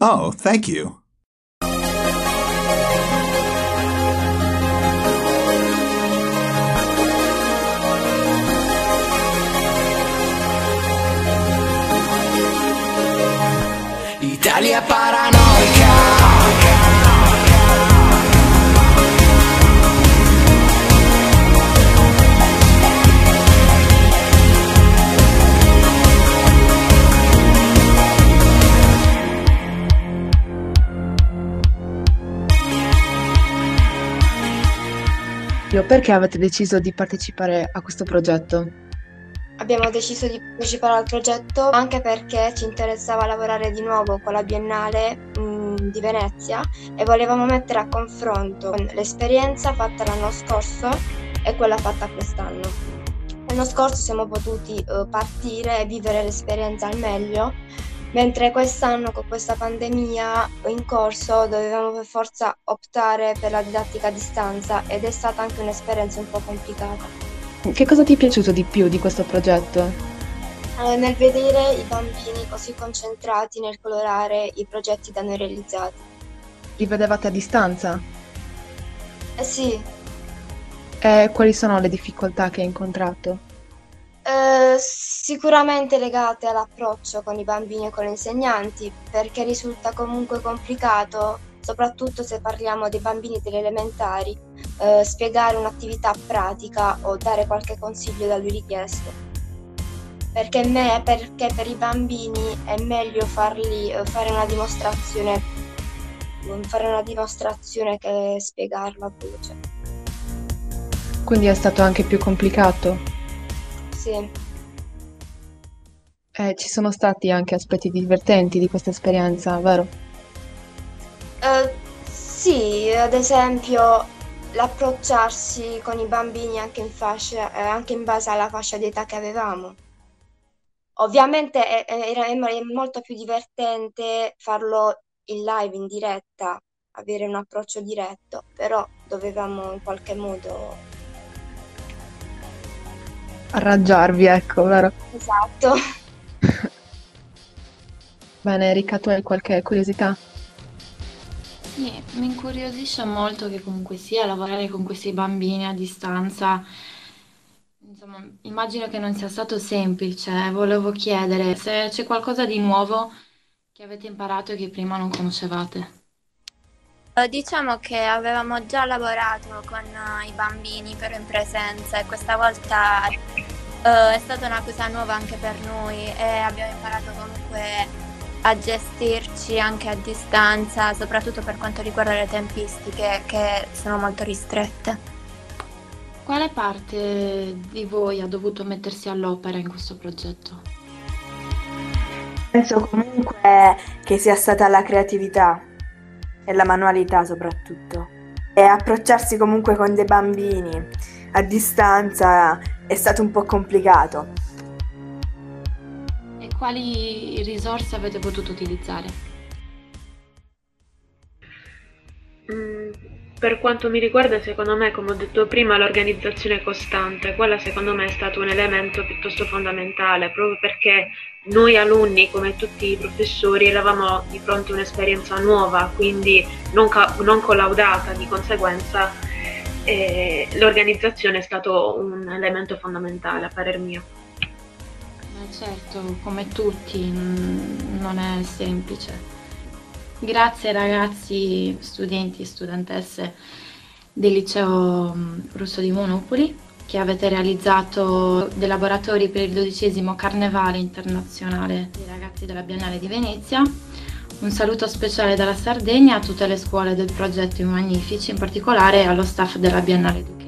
Oh, thank you. Italia paranoica. Perché avete deciso di partecipare a questo progetto? Abbiamo deciso di partecipare al progetto anche perché ci interessava lavorare di nuovo con la Biennale mh, di Venezia e volevamo mettere a confronto l'esperienza fatta l'anno scorso e quella fatta quest'anno. L'anno scorso siamo potuti uh, partire e vivere l'esperienza al meglio mentre quest'anno con questa pandemia in corso dovevamo per forza optare per la didattica a distanza ed è stata anche un'esperienza un po' complicata. Che cosa ti è piaciuto di più di questo progetto? Eh, nel vedere i bambini così concentrati nel colorare i progetti da noi realizzati. Li vedevate a distanza? Eh sì. E quali sono le difficoltà che hai incontrato? Eh, sicuramente legate all'approccio con i bambini e con gli insegnanti, perché risulta comunque complicato, soprattutto se parliamo dei bambini delle elementari, eh, spiegare un'attività pratica o dare qualche consiglio da lui richiesto. Perché, me, perché per i bambini è meglio farli, eh, fare una dimostrazione fare una dimostrazione che spiegarlo a voce. Quindi è stato anche più complicato? Sì. Eh, ci sono stati anche aspetti divertenti di questa esperienza, vero? Uh, sì, ad esempio l'approcciarsi con i bambini anche in, fascia, eh, anche in base alla fascia d'età che avevamo. Ovviamente è, è, è molto più divertente farlo in live, in diretta, avere un approccio diretto, però dovevamo in qualche modo arrangiarvi, ecco, vero? Esatto. Bene, Erika, tu hai qualche curiosità? Sì, mi incuriosisce molto che comunque sia lavorare con questi bambini a distanza. Insomma, immagino che non sia stato semplice. Volevo chiedere se c'è qualcosa di nuovo che avete imparato e che prima non conoscevate. Eh, diciamo che avevamo già lavorato con uh, i bambini però in presenza e questa volta uh, è stata una cosa nuova anche per noi e abbiamo imparato comunque a gestirci anche a distanza, soprattutto per quanto riguarda le tempistiche che sono molto ristrette. Quale parte di voi ha dovuto mettersi all'opera in questo progetto? Penso comunque che sia stata la creatività e la manualità soprattutto. E approcciarsi comunque con dei bambini a distanza è stato un po' complicato. E quali risorse avete potuto utilizzare? Mm, per quanto mi riguarda, secondo me, come ho detto prima, l'organizzazione costante, quella secondo me è stato un elemento piuttosto fondamentale, proprio perché noi alunni, come tutti i professori, eravamo di fronte a un'esperienza nuova, quindi non, ca- non collaudata, di conseguenza eh, l'organizzazione è stato un elemento fondamentale a parer mio. Ma certo, come tutti, non è semplice. Grazie ragazzi, studenti e studentesse del liceo russo di Monopoli che avete realizzato dei laboratori per il dodicesimo Carnevale internazionale dei ragazzi della Biennale di Venezia. Un saluto speciale dalla Sardegna a tutte le scuole del progetto I Magnifici, in particolare allo staff della Biennale di